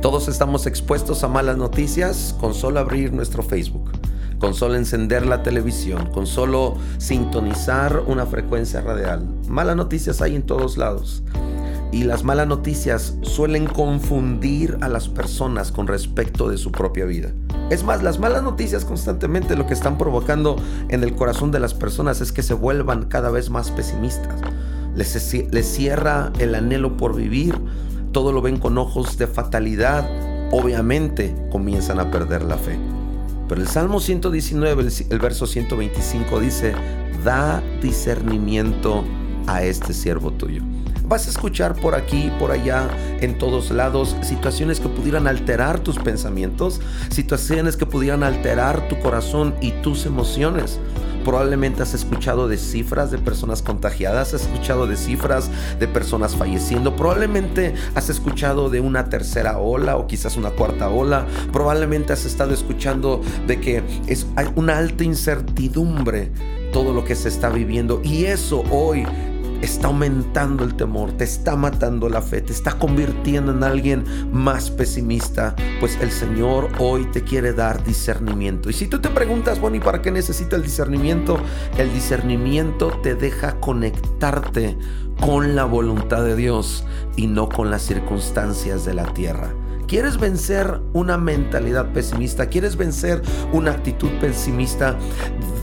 Todos estamos expuestos a malas noticias con solo abrir nuestro Facebook, con solo encender la televisión, con solo sintonizar una frecuencia radial. Malas noticias hay en todos lados. Y las malas noticias suelen confundir a las personas con respecto de su propia vida. Es más, las malas noticias constantemente lo que están provocando en el corazón de las personas es que se vuelvan cada vez más pesimistas. Les, les cierra el anhelo por vivir, todo lo ven con ojos de fatalidad, obviamente comienzan a perder la fe. Pero el Salmo 119, el, verso 125 dice, da discernimiento a este siervo tuyo. Vas a escuchar por aquí, por allá, en todos lados, situaciones que pudieran alterar tus pensamientos, situaciones que pudieran alterar tu corazón y tus emociones. Probablemente has escuchado de cifras de personas contagiadas, has escuchado de cifras de personas falleciendo, probablemente has escuchado de una tercera ola o quizás una cuarta ola, probablemente has estado escuchando de que es, hay una alta incertidumbre todo lo que se está viviendo y eso hoy está aumentando el temor, te está matando la fe, te está convirtiendo en alguien más pesimista, pues el Señor hoy te quiere dar discernimiento. Y si tú te preguntas, bueno, ¿y para qué necesita el discernimiento? El discernimiento te deja conectarte con la voluntad de Dios y no con las circunstancias de la tierra. ¿Quieres vencer una mentalidad pesimista? ¿Quieres vencer una actitud pesimista?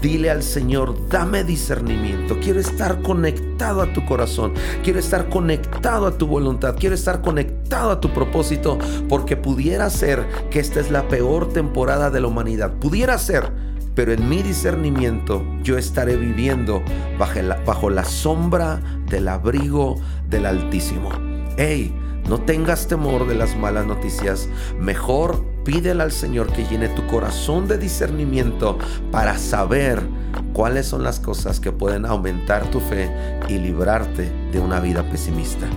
Dile al Señor, dame discernimiento. Quiero estar conectado a tu corazón. Quiero estar conectado a tu voluntad. Quiero estar conectado a tu propósito. Porque pudiera ser que esta es la peor temporada de la humanidad. Pudiera ser. Pero en mi discernimiento yo estaré viviendo bajo la, bajo la sombra del abrigo del Altísimo. ¡Hey! No tengas temor de las malas noticias. Mejor pídele al Señor que llene tu corazón de discernimiento para saber cuáles son las cosas que pueden aumentar tu fe y librarte de una vida pesimista.